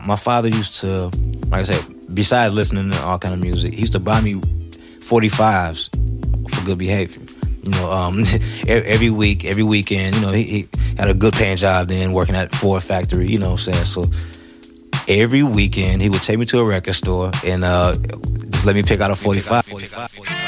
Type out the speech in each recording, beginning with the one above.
my, my father used to, like I said, besides listening to all kind of music, he used to buy me 45s for good behavior. You know, um, every week, every weekend, you know, he, he, had a good paying job then working at Ford factory, you know what I'm saying? So every weekend he would take me to a record store and uh, just let me pick out a 45. 45, 45, 45.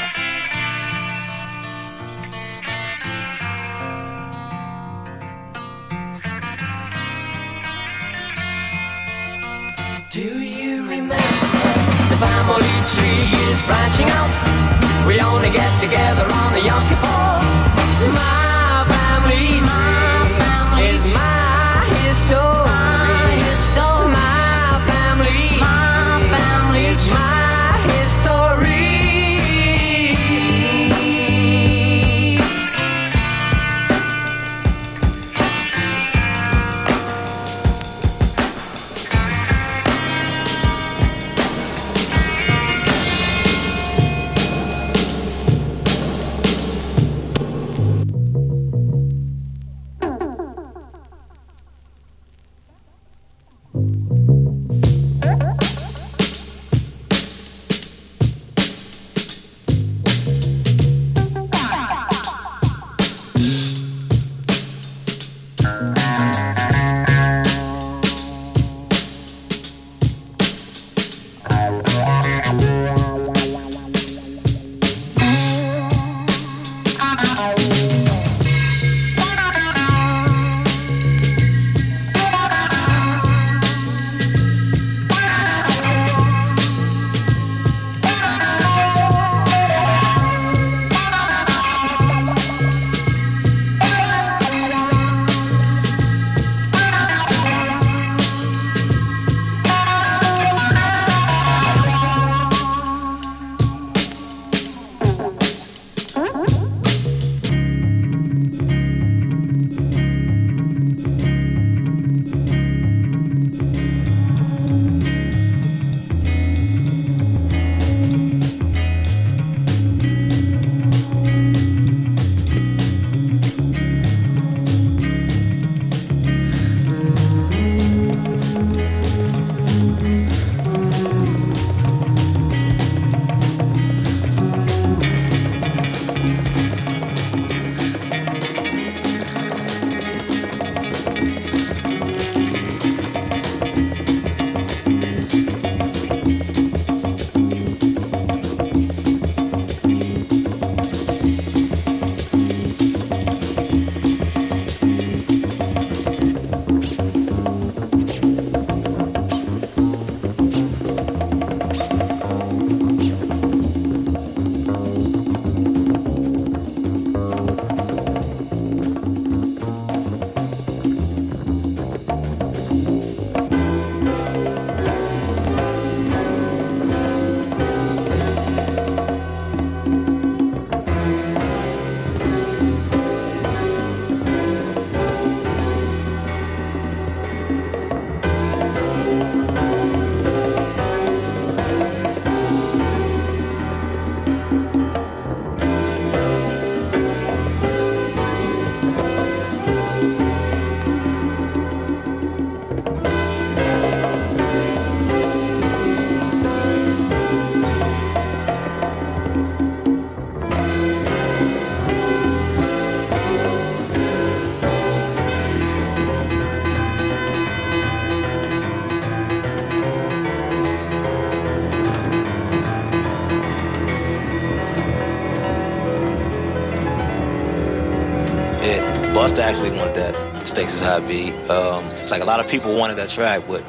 Busta actually wanted that Stakes is High beat. Um, it's like a lot of people wanted that track, but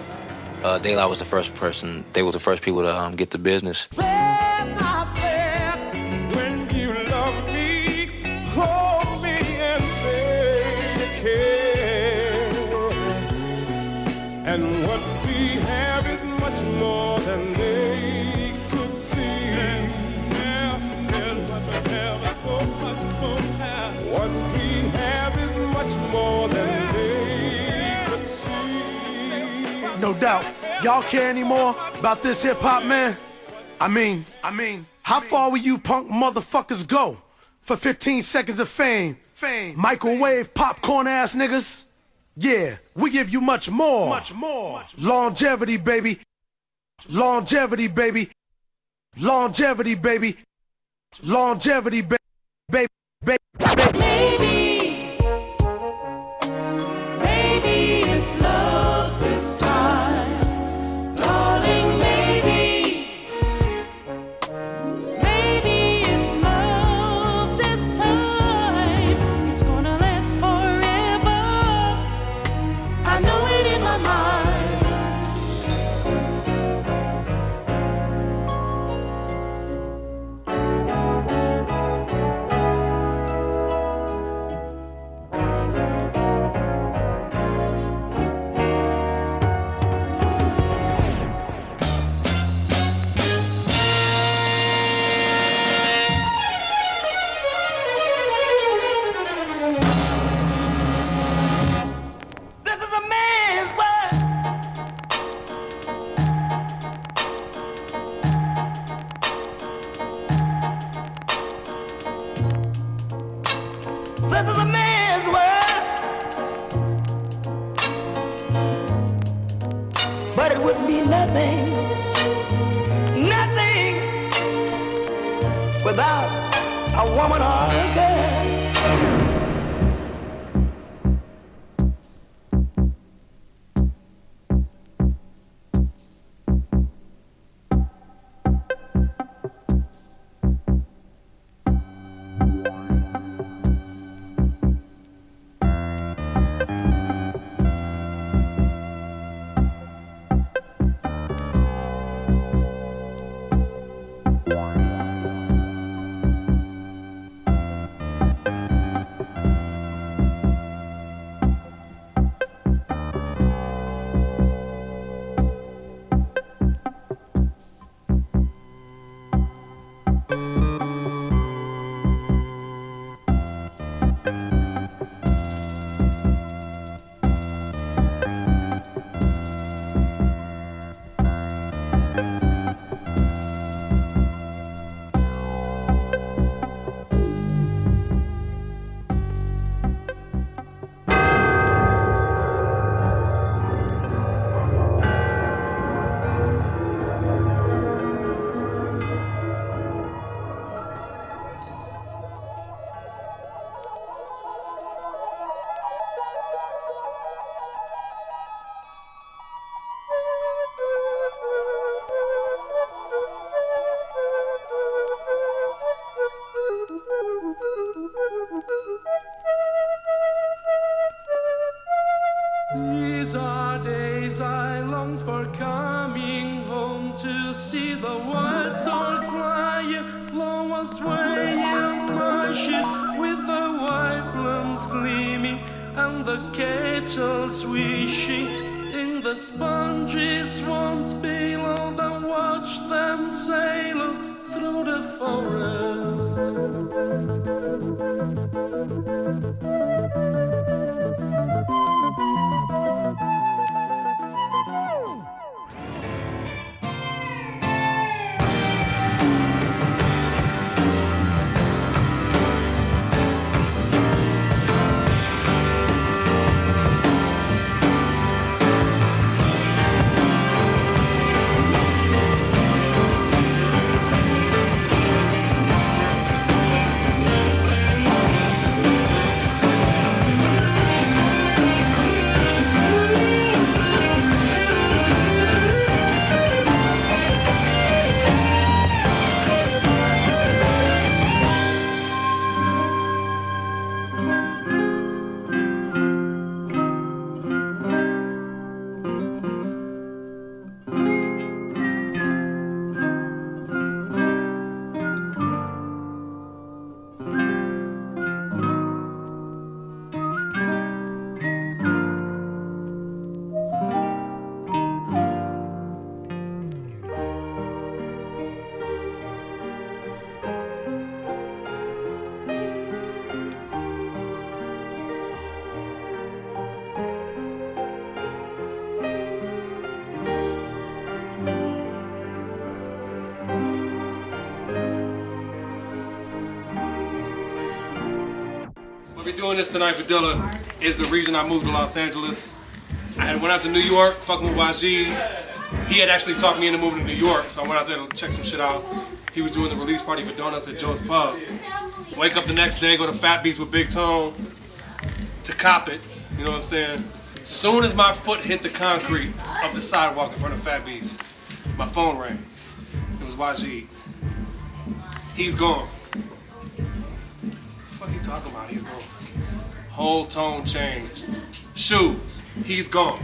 uh, La was the first person. They were the first people to um, get the business. Doubt. Y'all care anymore about this hip hop, man? I mean, I mean, how far will you punk motherfuckers go for 15 seconds of fame? Fame. Microwave popcorn ass niggas? Yeah, we give you much more. Much more. Longevity, baby. Longevity, baby. Longevity, baby. Longevity, baby. Baby, baby, tonight for Dilla is the reason I moved to Los Angeles. I had went out to New York, fucking with YG. He had actually talked me into moving to New York, so I went out there to check some shit out. He was doing the release party for donuts at Joe's Pub. Wake up the next day, go to Fat Beats with Big Tone to cop it. You know what I'm saying? Soon as my foot hit the concrete of the sidewalk in front of Fat Beats, my phone rang. It was YG. He's gone. What are you talking about? He's gone. Whole tone changed. Shoes, he's gone.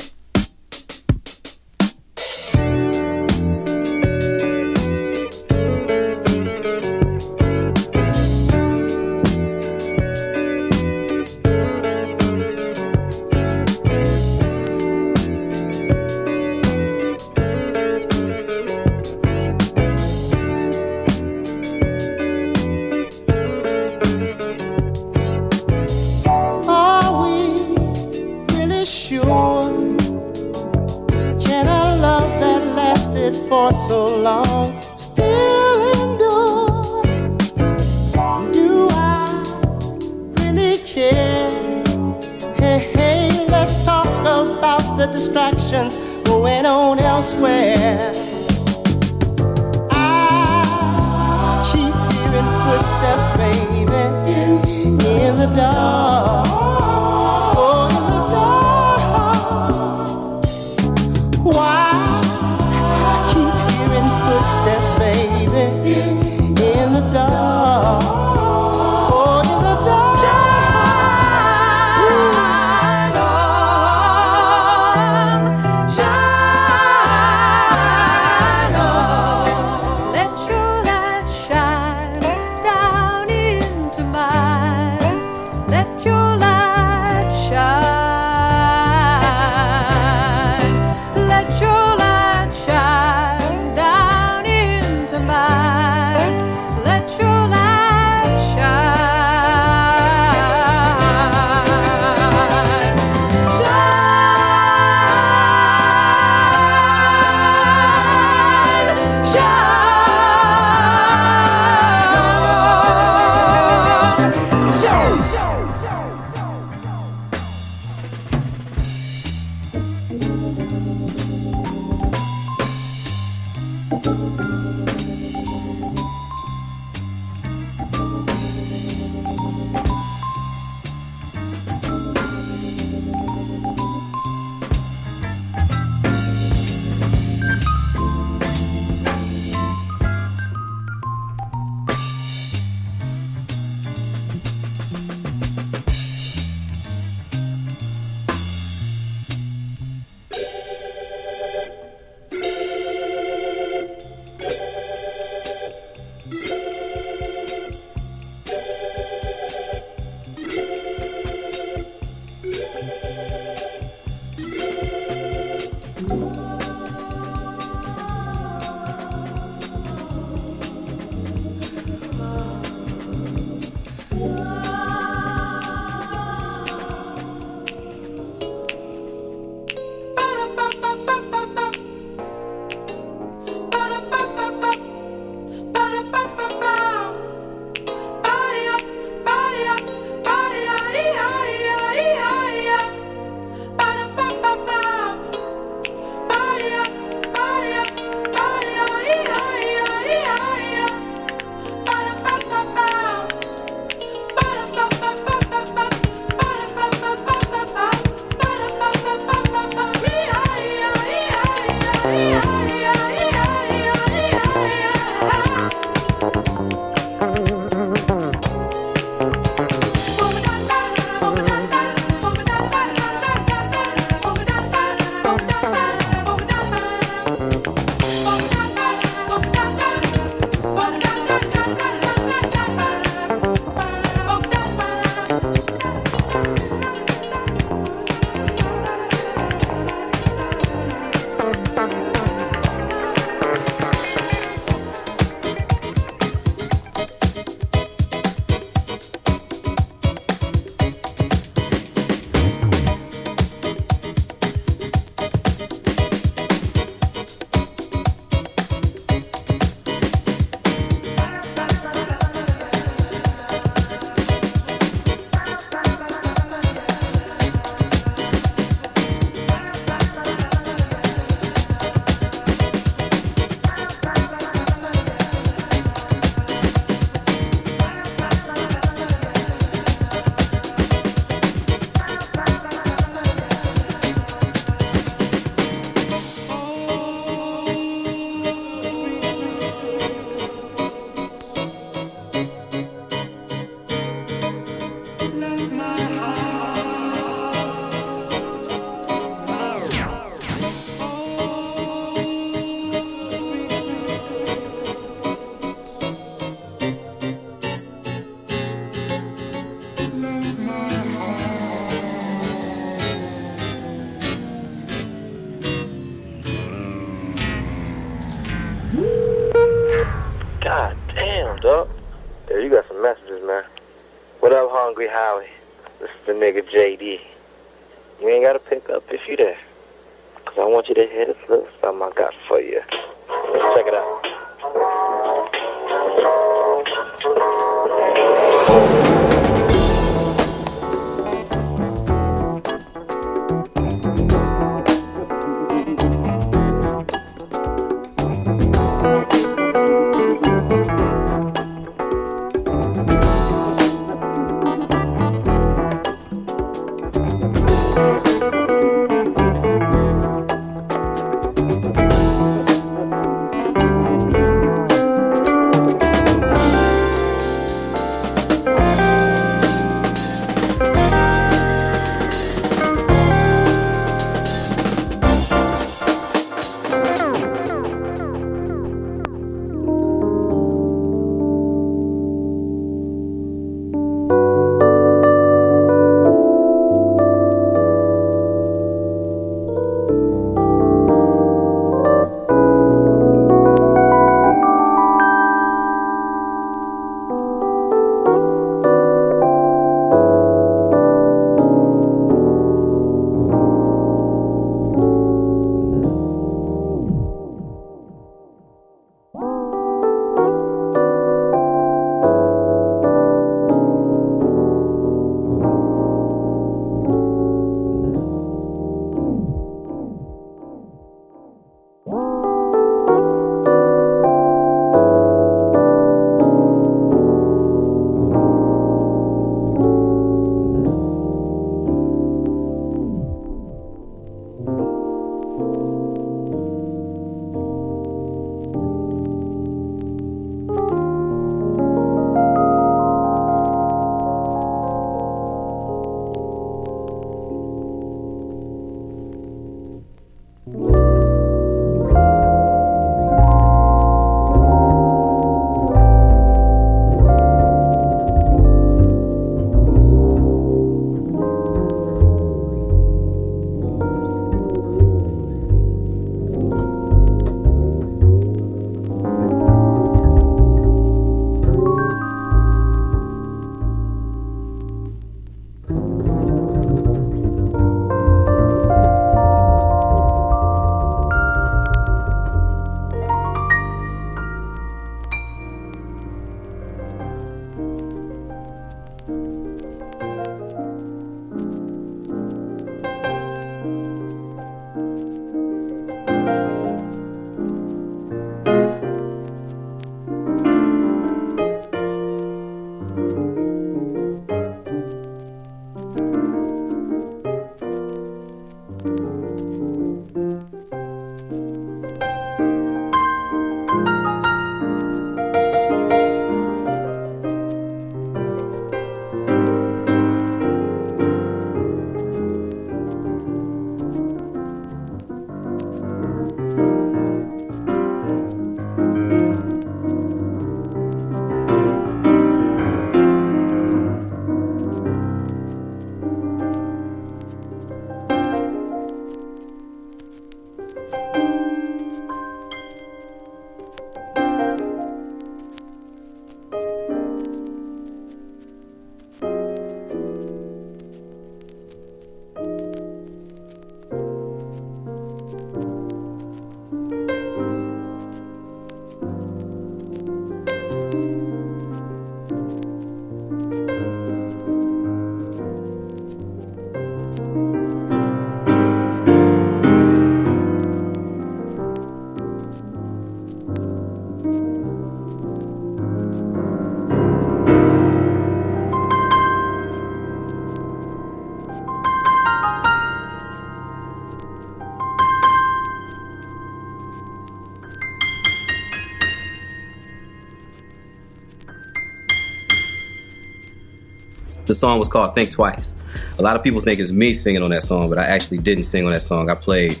The song was called Think Twice. A lot of people think it's me singing on that song, but I actually didn't sing on that song. I played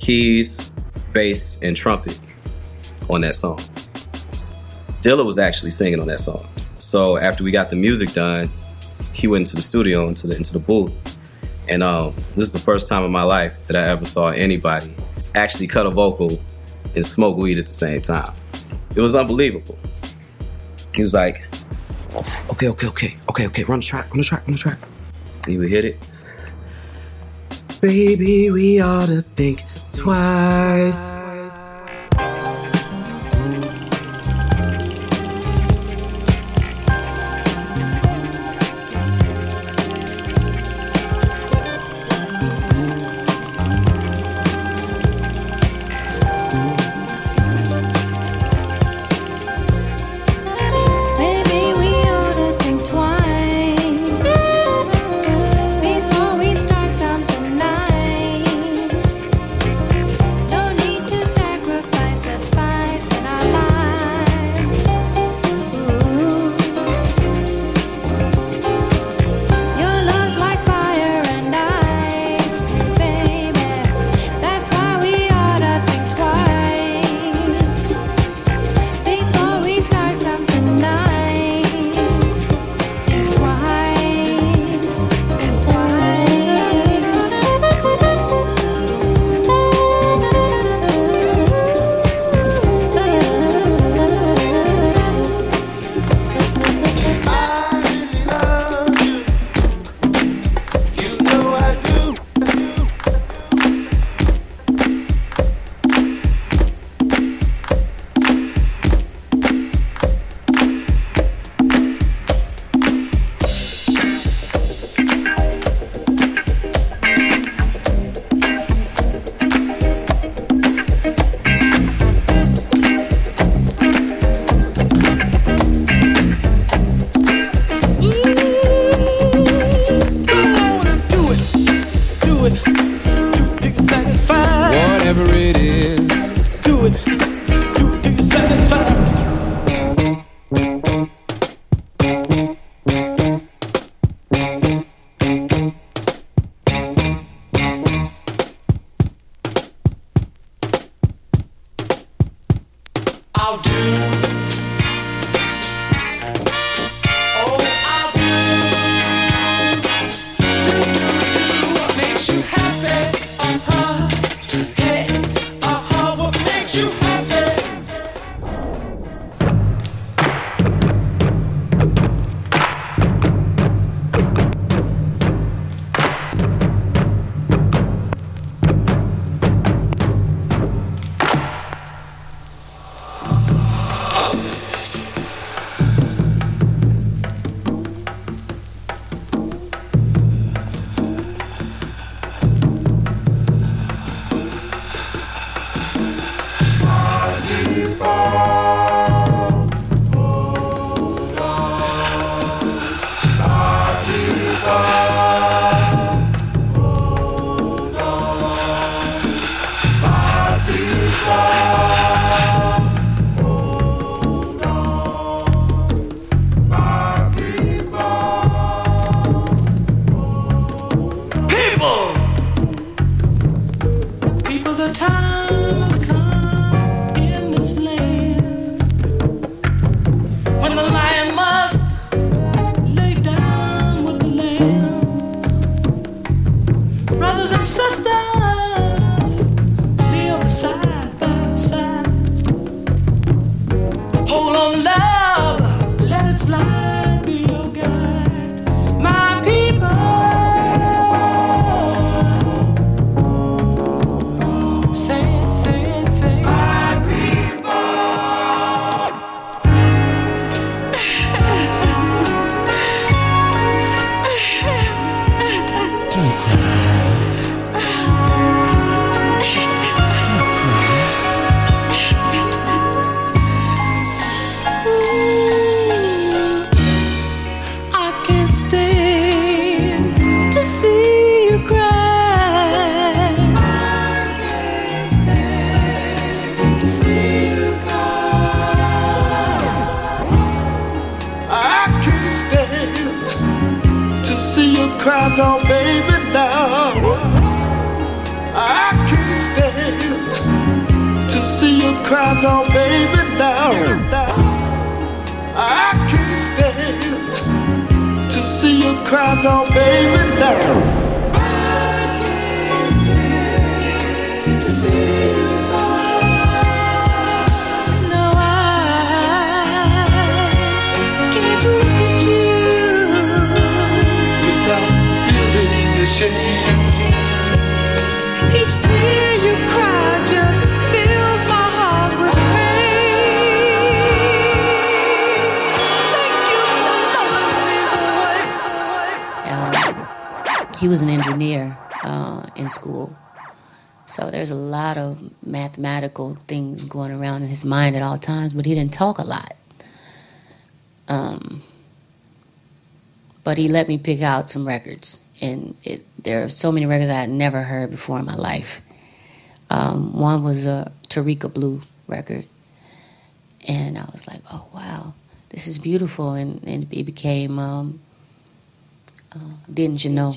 keys, bass, and trumpet on that song. Dilla was actually singing on that song. So after we got the music done, he went into the studio, into the into the booth, and um, this is the first time in my life that I ever saw anybody actually cut a vocal and smoke weed at the same time. It was unbelievable. He was like, "Okay, okay, okay, okay, okay, run the track, run the track, run the track. You he would hit it. Baby, we ought to think twice. Sister cry, no, baby, now. He was an engineer uh, in school. So there's a lot of mathematical things going around in his mind at all times, but he didn't talk a lot. Um, but he let me pick out some records, and it, there are so many records I had never heard before in my life. Um, one was a Tarika Blue record, and I was like, "Oh wow, this is beautiful," and, and it became um, "Didn't You Know."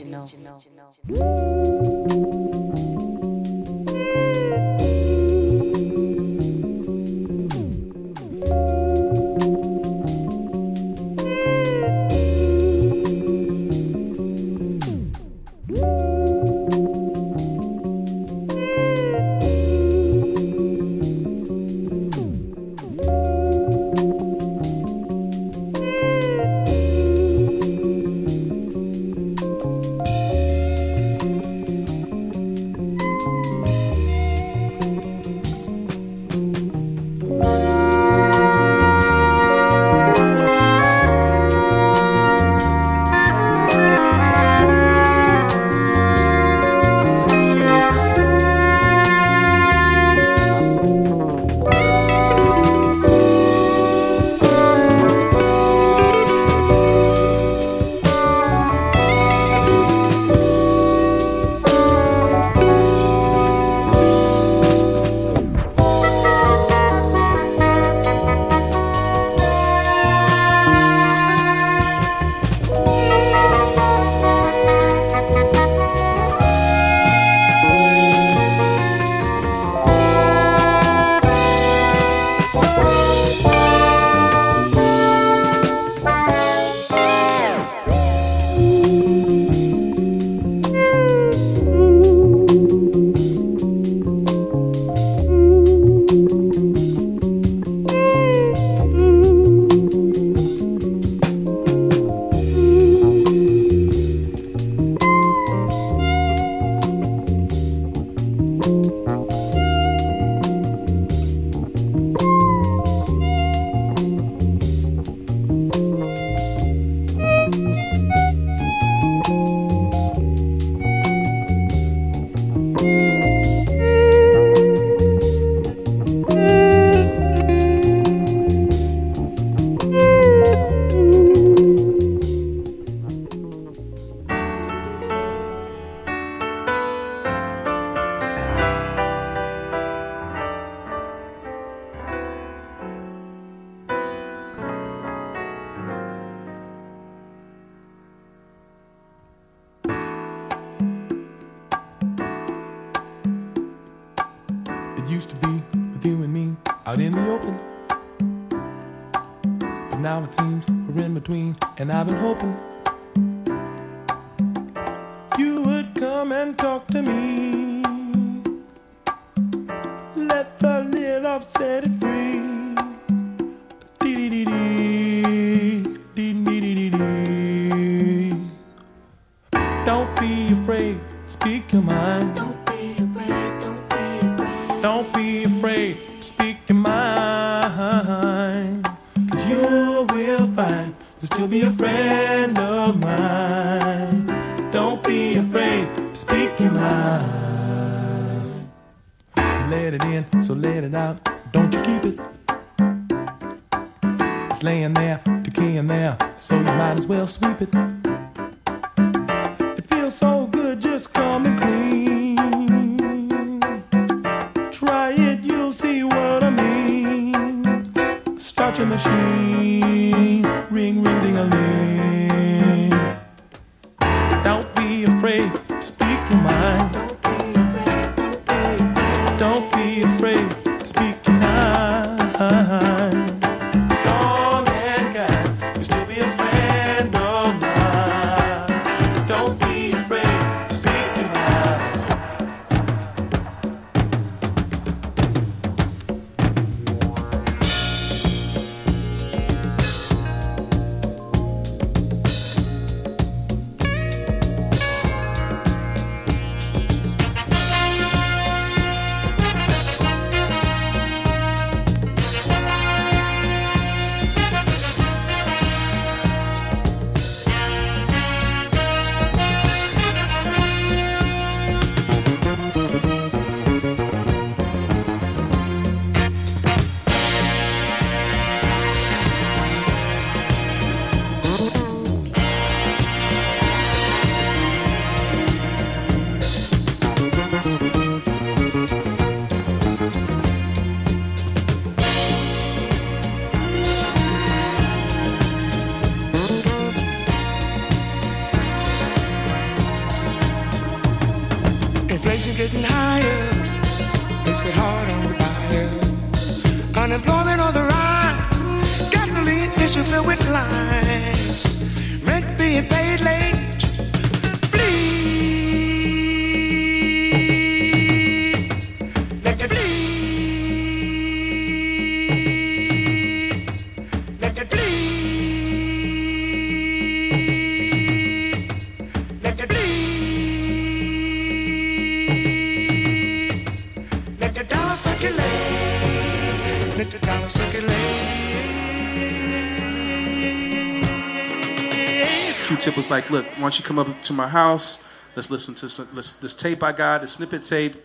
Q-Tip was like, "Look, why don't you come up to my house? Let's listen to some, let's, this tape I got, a snippet tape."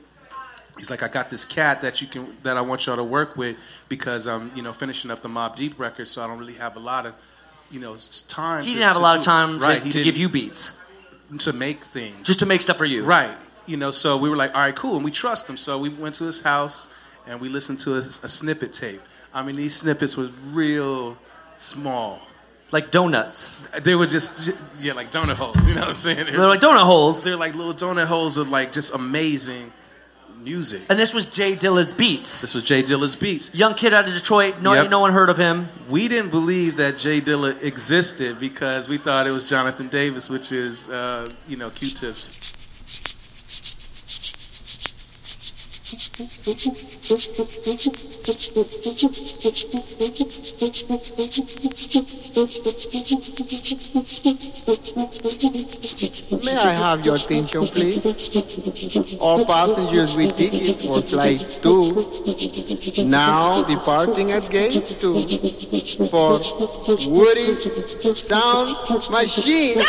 He's like, "I got this cat that you can that I want y'all to work with because I'm, you know, finishing up the Mobb Deep record, so I don't really have a lot of, you know, time." He to- didn't have a to lot of time to, right, to give you beats. to make things. Just to make stuff for you. Right. You know, so we were like, all right, cool. And we trust him. So we went to his house and we listened to a, a snippet tape. I mean, these snippets was real small. Like donuts. They were just, yeah, like donut holes. You know what I'm saying? They're like donut holes. They're like little donut holes of like just amazing music. And this was J Dilla's beats. This was J Dilla's beats. Young kid out of Detroit. No, Yep. no one heard of him. We didn't believe that J Dilla existed because we thought it was Jonathan Davis, which is, uh, you know, Q-Tips. May I have your attention, please? All passengers with tickets for flight 2 now departing at gate 2 for Woody's Sound Machine.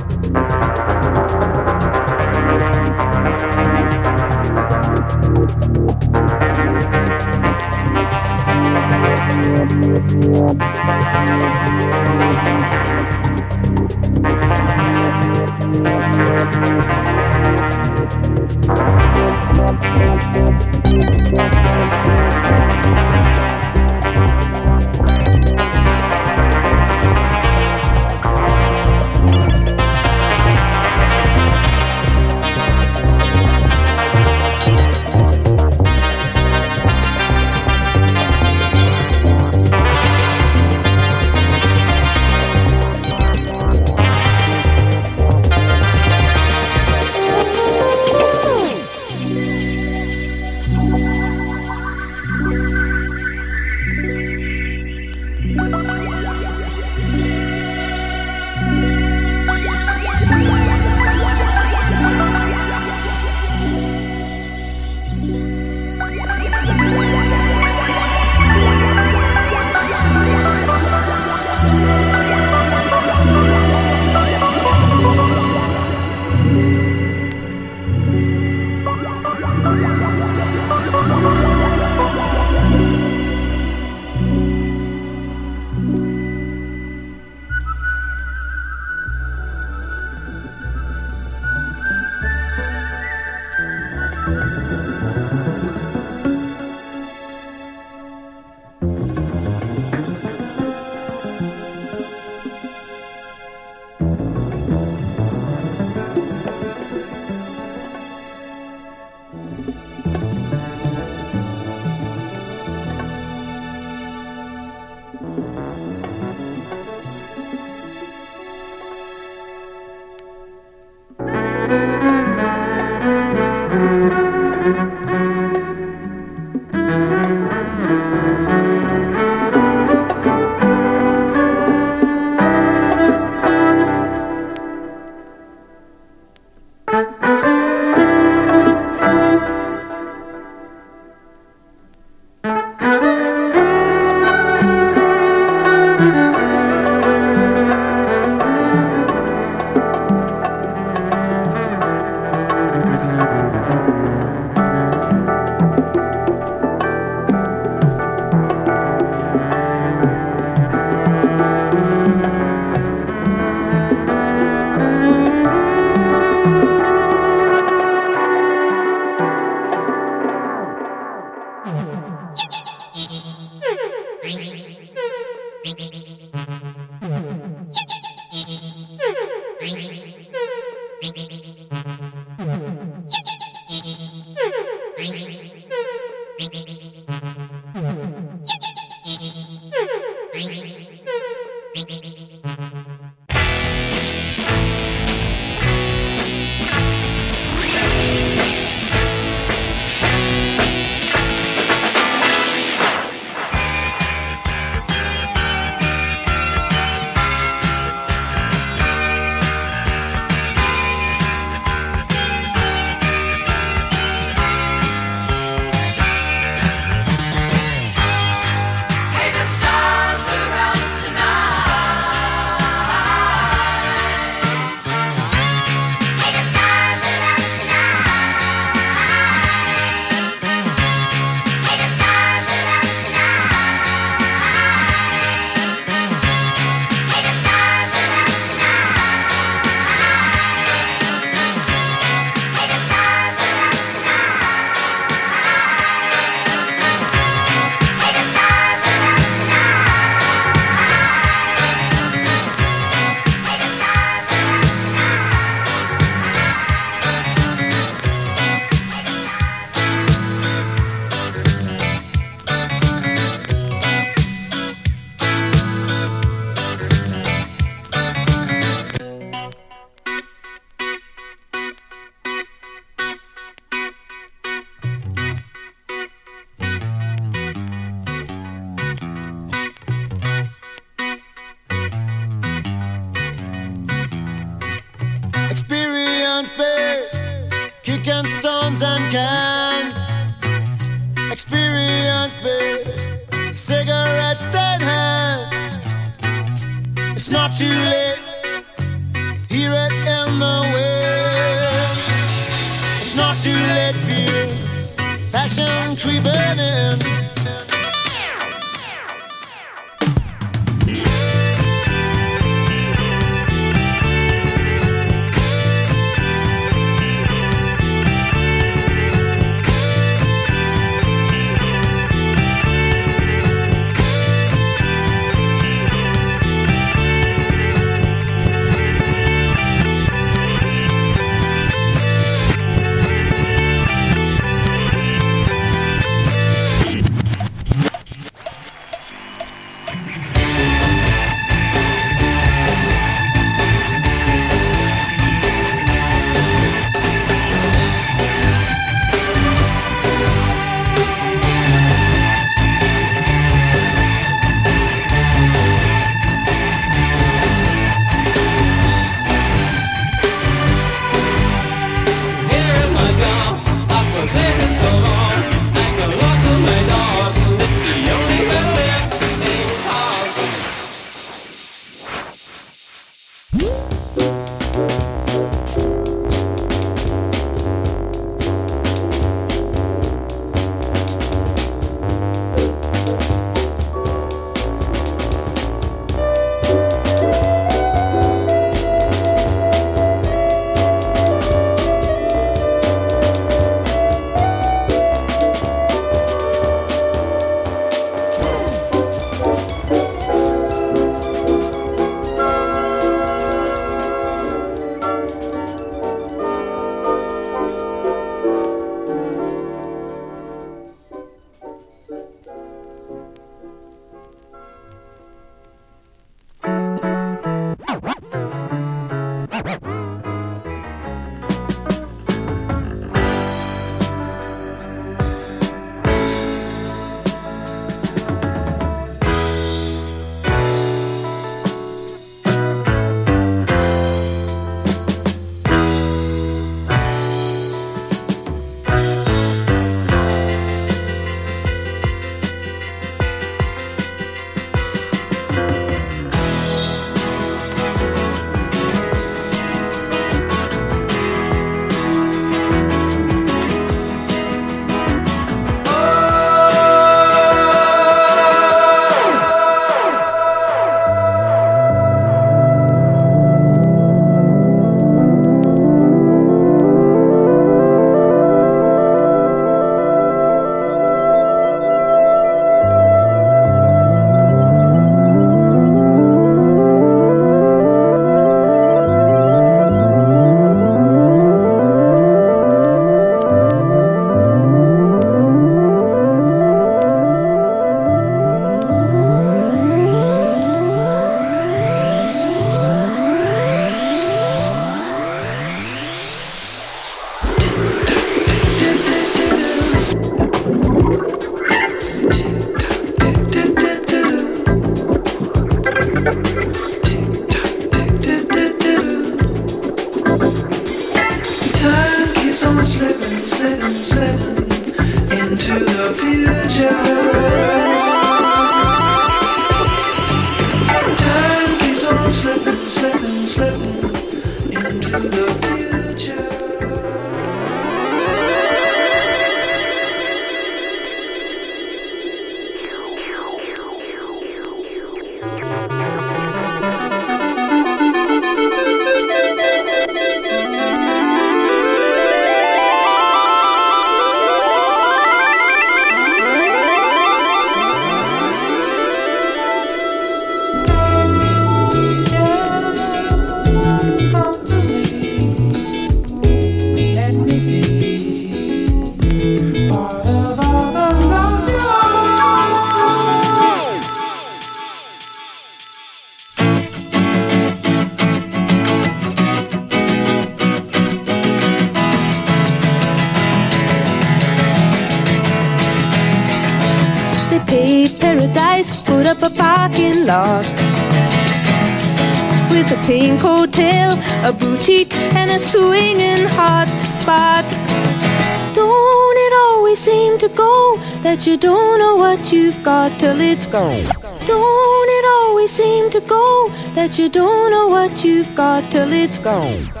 Gone? Don't it always seem to go that you don't know what you've got till it's gone?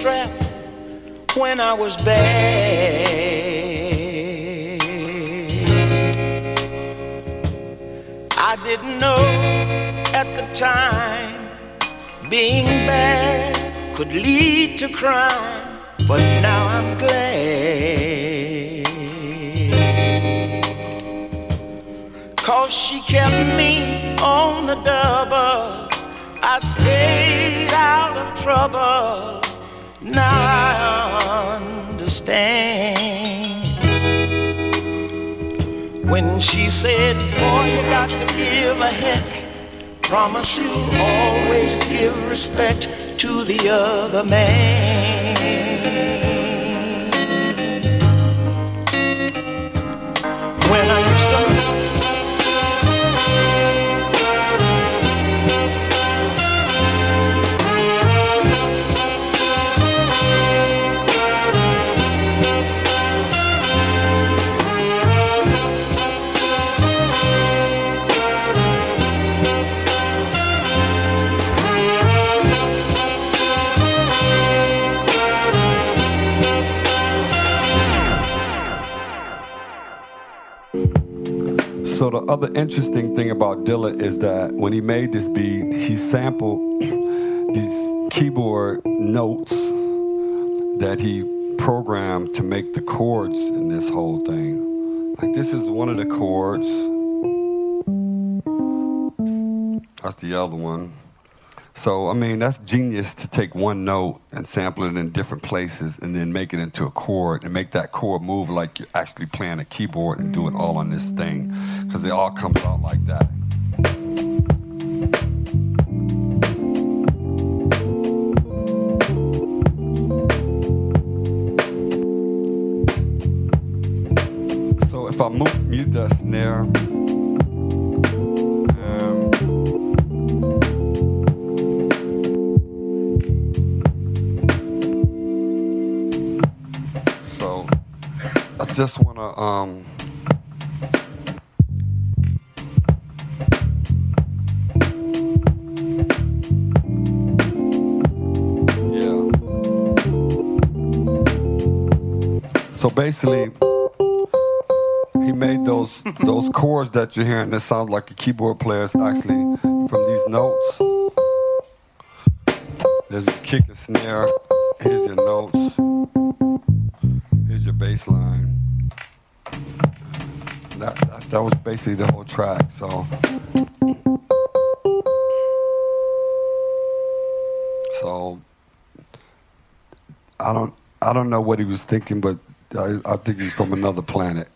Strap when I was bad. I didn't know at the time being bad could lead to crime, but now I'm glad. Cause she kept me on the double. I stayed out of trouble. Now I understand. When she said, Boy, you got to give a heck. Promise you always give respect to the other man. So the other interesting thing about Dilla is that when he made this beat, he sampled these keyboard notes that he programmed to make the chords in this whole thing. Like this is one of the chords. That's the other one. So I mean that's genius to take one note and sample it in different places and then make it into a chord and make that chord move like you're actually playing a keyboard and do it all on this thing because it all comes out like that. So if I mute, mute that snare. Just want to um yeah. So basically he made those those chords that you're hearing that sound like a keyboard player is actually from these notes. There's a kick and snare. Here's your notes. Here's your bass line. That, that, that was basically the whole track. So, so I don't I don't know what he was thinking, but I, I think he's from another planet.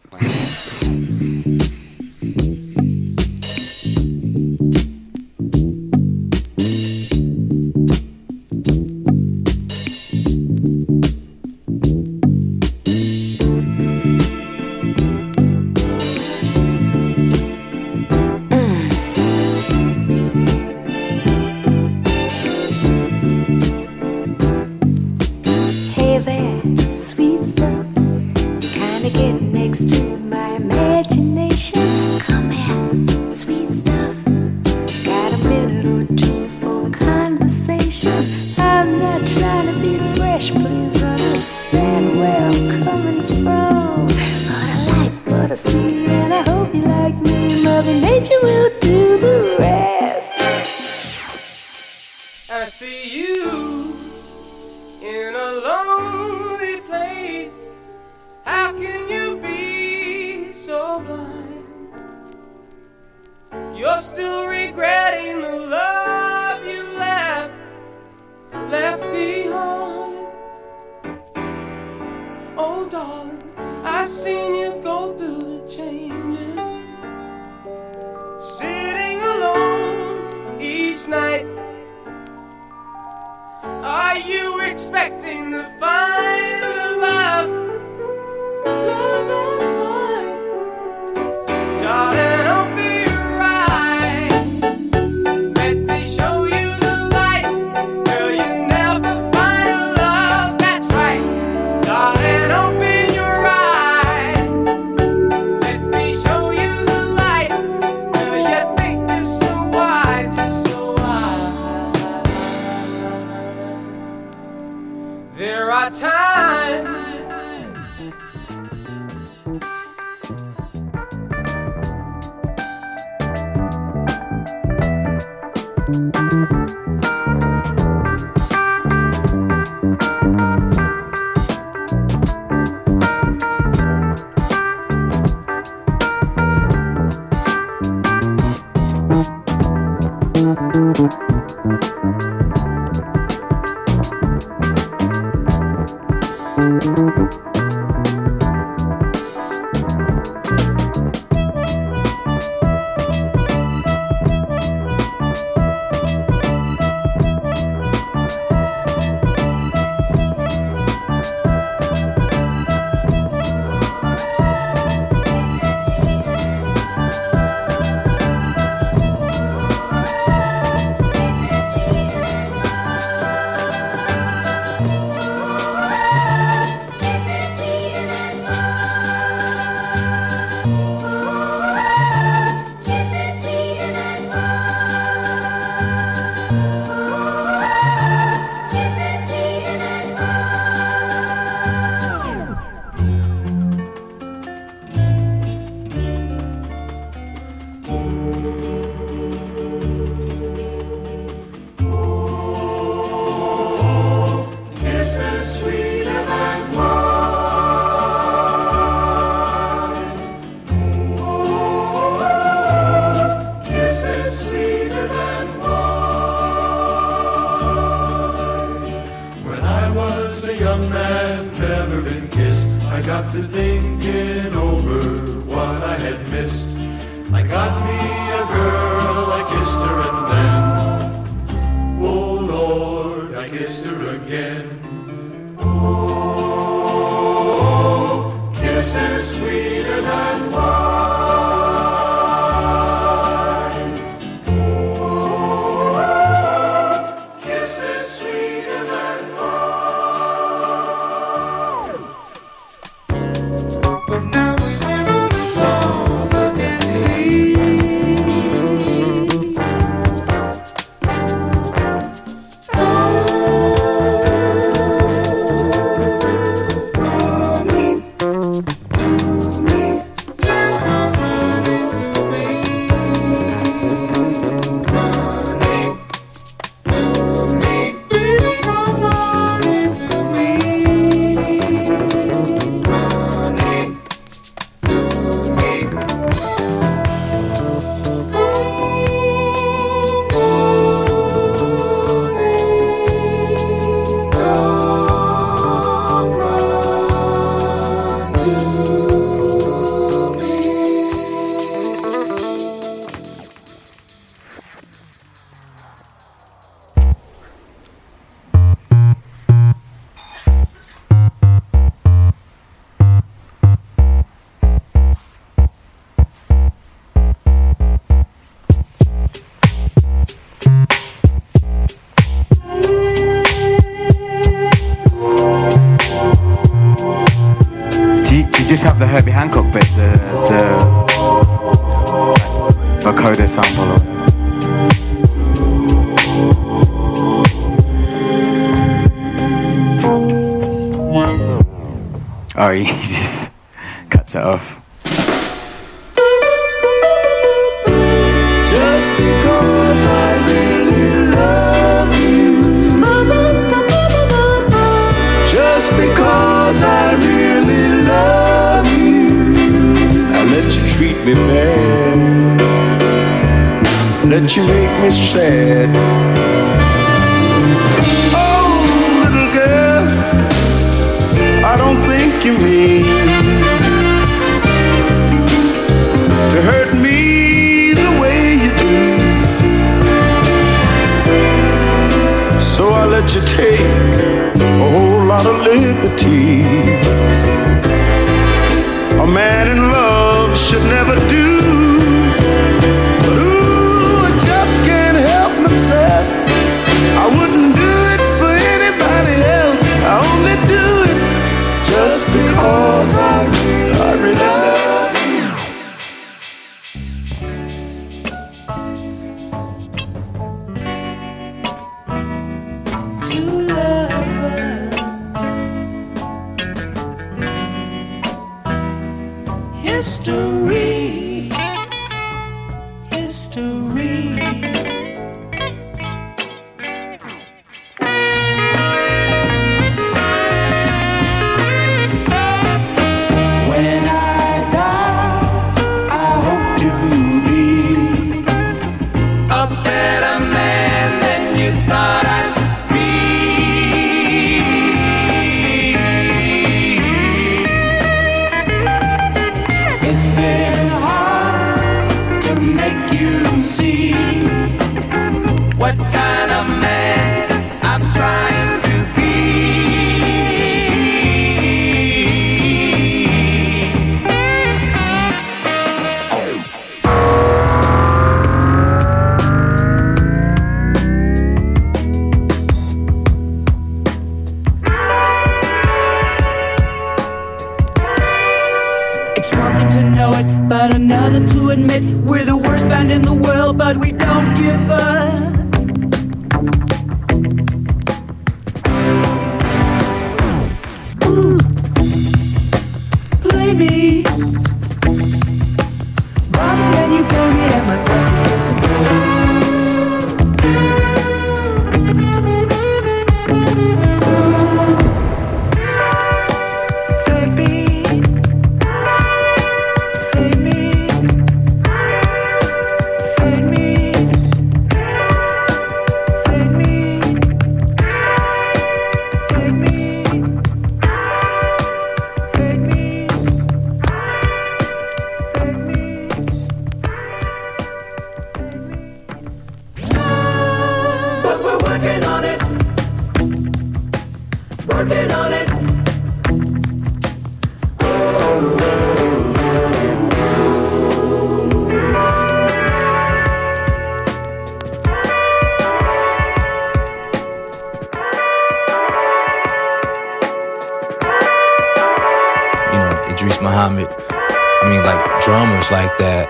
Drummers like that,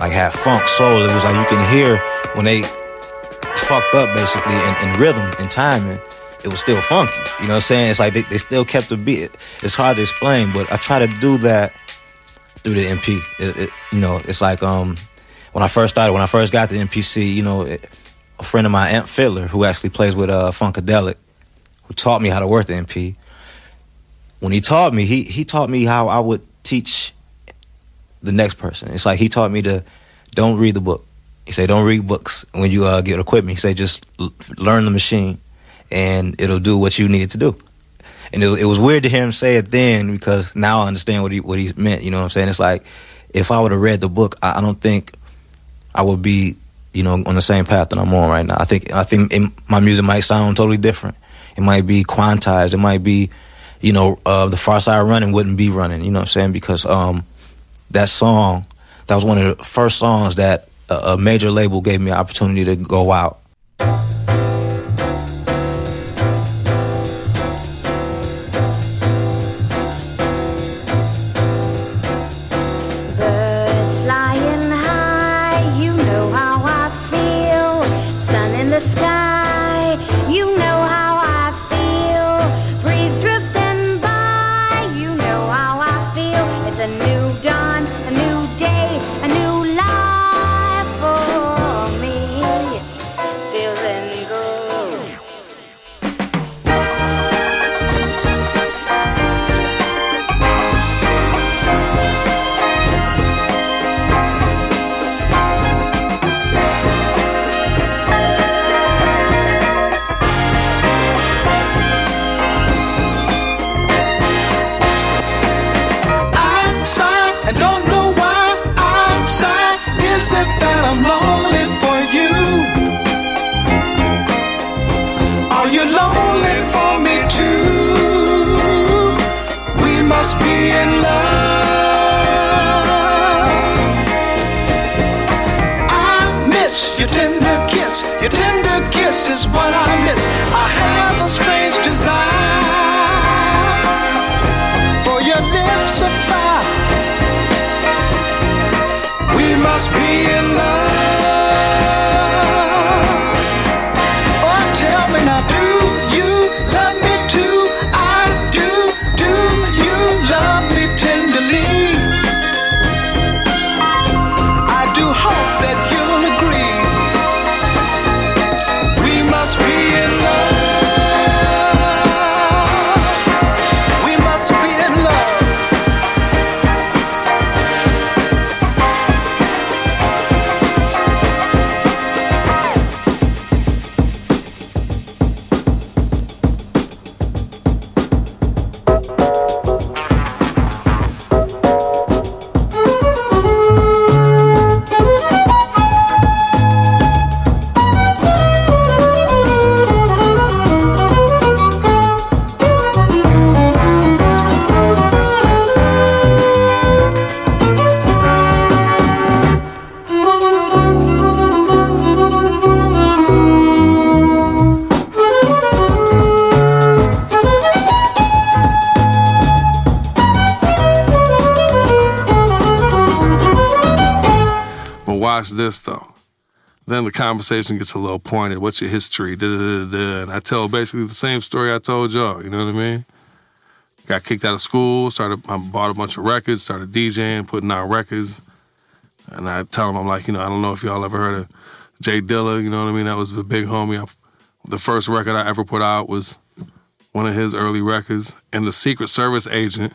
like have funk soul. It was like you can hear when they fucked up basically in, in rhythm and timing. It was still funky. You know what I'm saying? It's like they, they still kept the beat. It's hard to explain, but I try to do that through the MP. It, it, you know, it's like um when I first started, when I first got the MPC, you know, it, a friend of mine, Amp Fiddler, who actually plays with uh, Funkadelic, who taught me how to work the MP. When he taught me, he he taught me how I would teach the next person. It's like he taught me to don't read the book. He said don't read books when you uh, get equipment. He said just l- learn the machine, and it'll do what you need it to do. And it, it was weird to hear him say it then because now I understand what he what he meant. You know what I'm saying? It's like if I would have read the book, I, I don't think I would be you know on the same path that I'm on right now. I think I think it, my music might sound totally different. It might be quantized. It might be you know uh, the Pharcyde Running wouldn't be running. You know what I'm saying? Because um, that song that was one of the first songs that a, major label gave me an opportunity to go out legend. Conversation gets a little pointed. What's your history? Da, da, da, da. And I tell basically the same story I told y'all. You know what I mean? Got kicked out of school. Started. I bought a bunch of records. Started DJing, putting out records. And I tell them, I'm like, you know, I don't know if y'all ever heard of J Dilla. You know what I mean? That was the big homie. I, the first record I ever put out was one of his early records. And the Secret Service agent,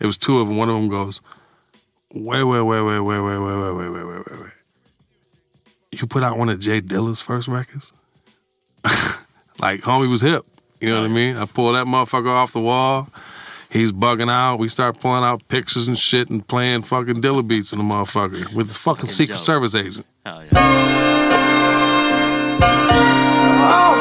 it was two of them. One of them goes, wait, wait, wait, wait, wait, wait, wait, wait, wait, wait, wait, wait. You put out one of J Dilla's first records? like, homie was hip. You know what I mean? I pull that motherfucker off the wall. He's bugging out. We start pulling out pictures and shit and playing fucking Dilla beats in the motherfucker with his fucking Secret dope. Service agent. Hell yeah. Oh,